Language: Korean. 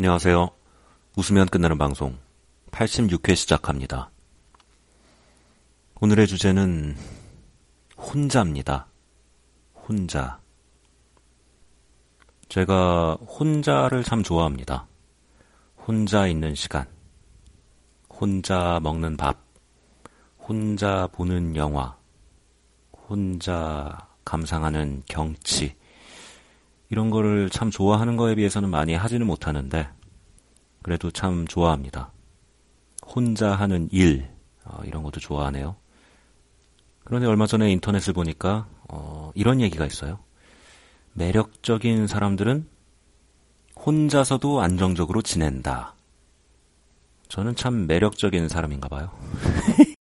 안녕하세요. 웃으면 끝나는 방송 86회 시작합니다. 오늘의 주제는 혼자입니다. 혼자. 제가 혼자를 참 좋아합니다. 혼자 있는 시간, 혼자 먹는 밥, 혼자 보는 영화, 혼자 감상하는 경치, 이런 거를 참 좋아하는 거에 비해서는 많이 하지는 못하는데, 그래도 참 좋아합니다. 혼자 하는 일, 어, 이런 것도 좋아하네요. 그런데 얼마 전에 인터넷을 보니까, 어, 이런 얘기가 있어요. 매력적인 사람들은 혼자서도 안정적으로 지낸다. 저는 참 매력적인 사람인가 봐요.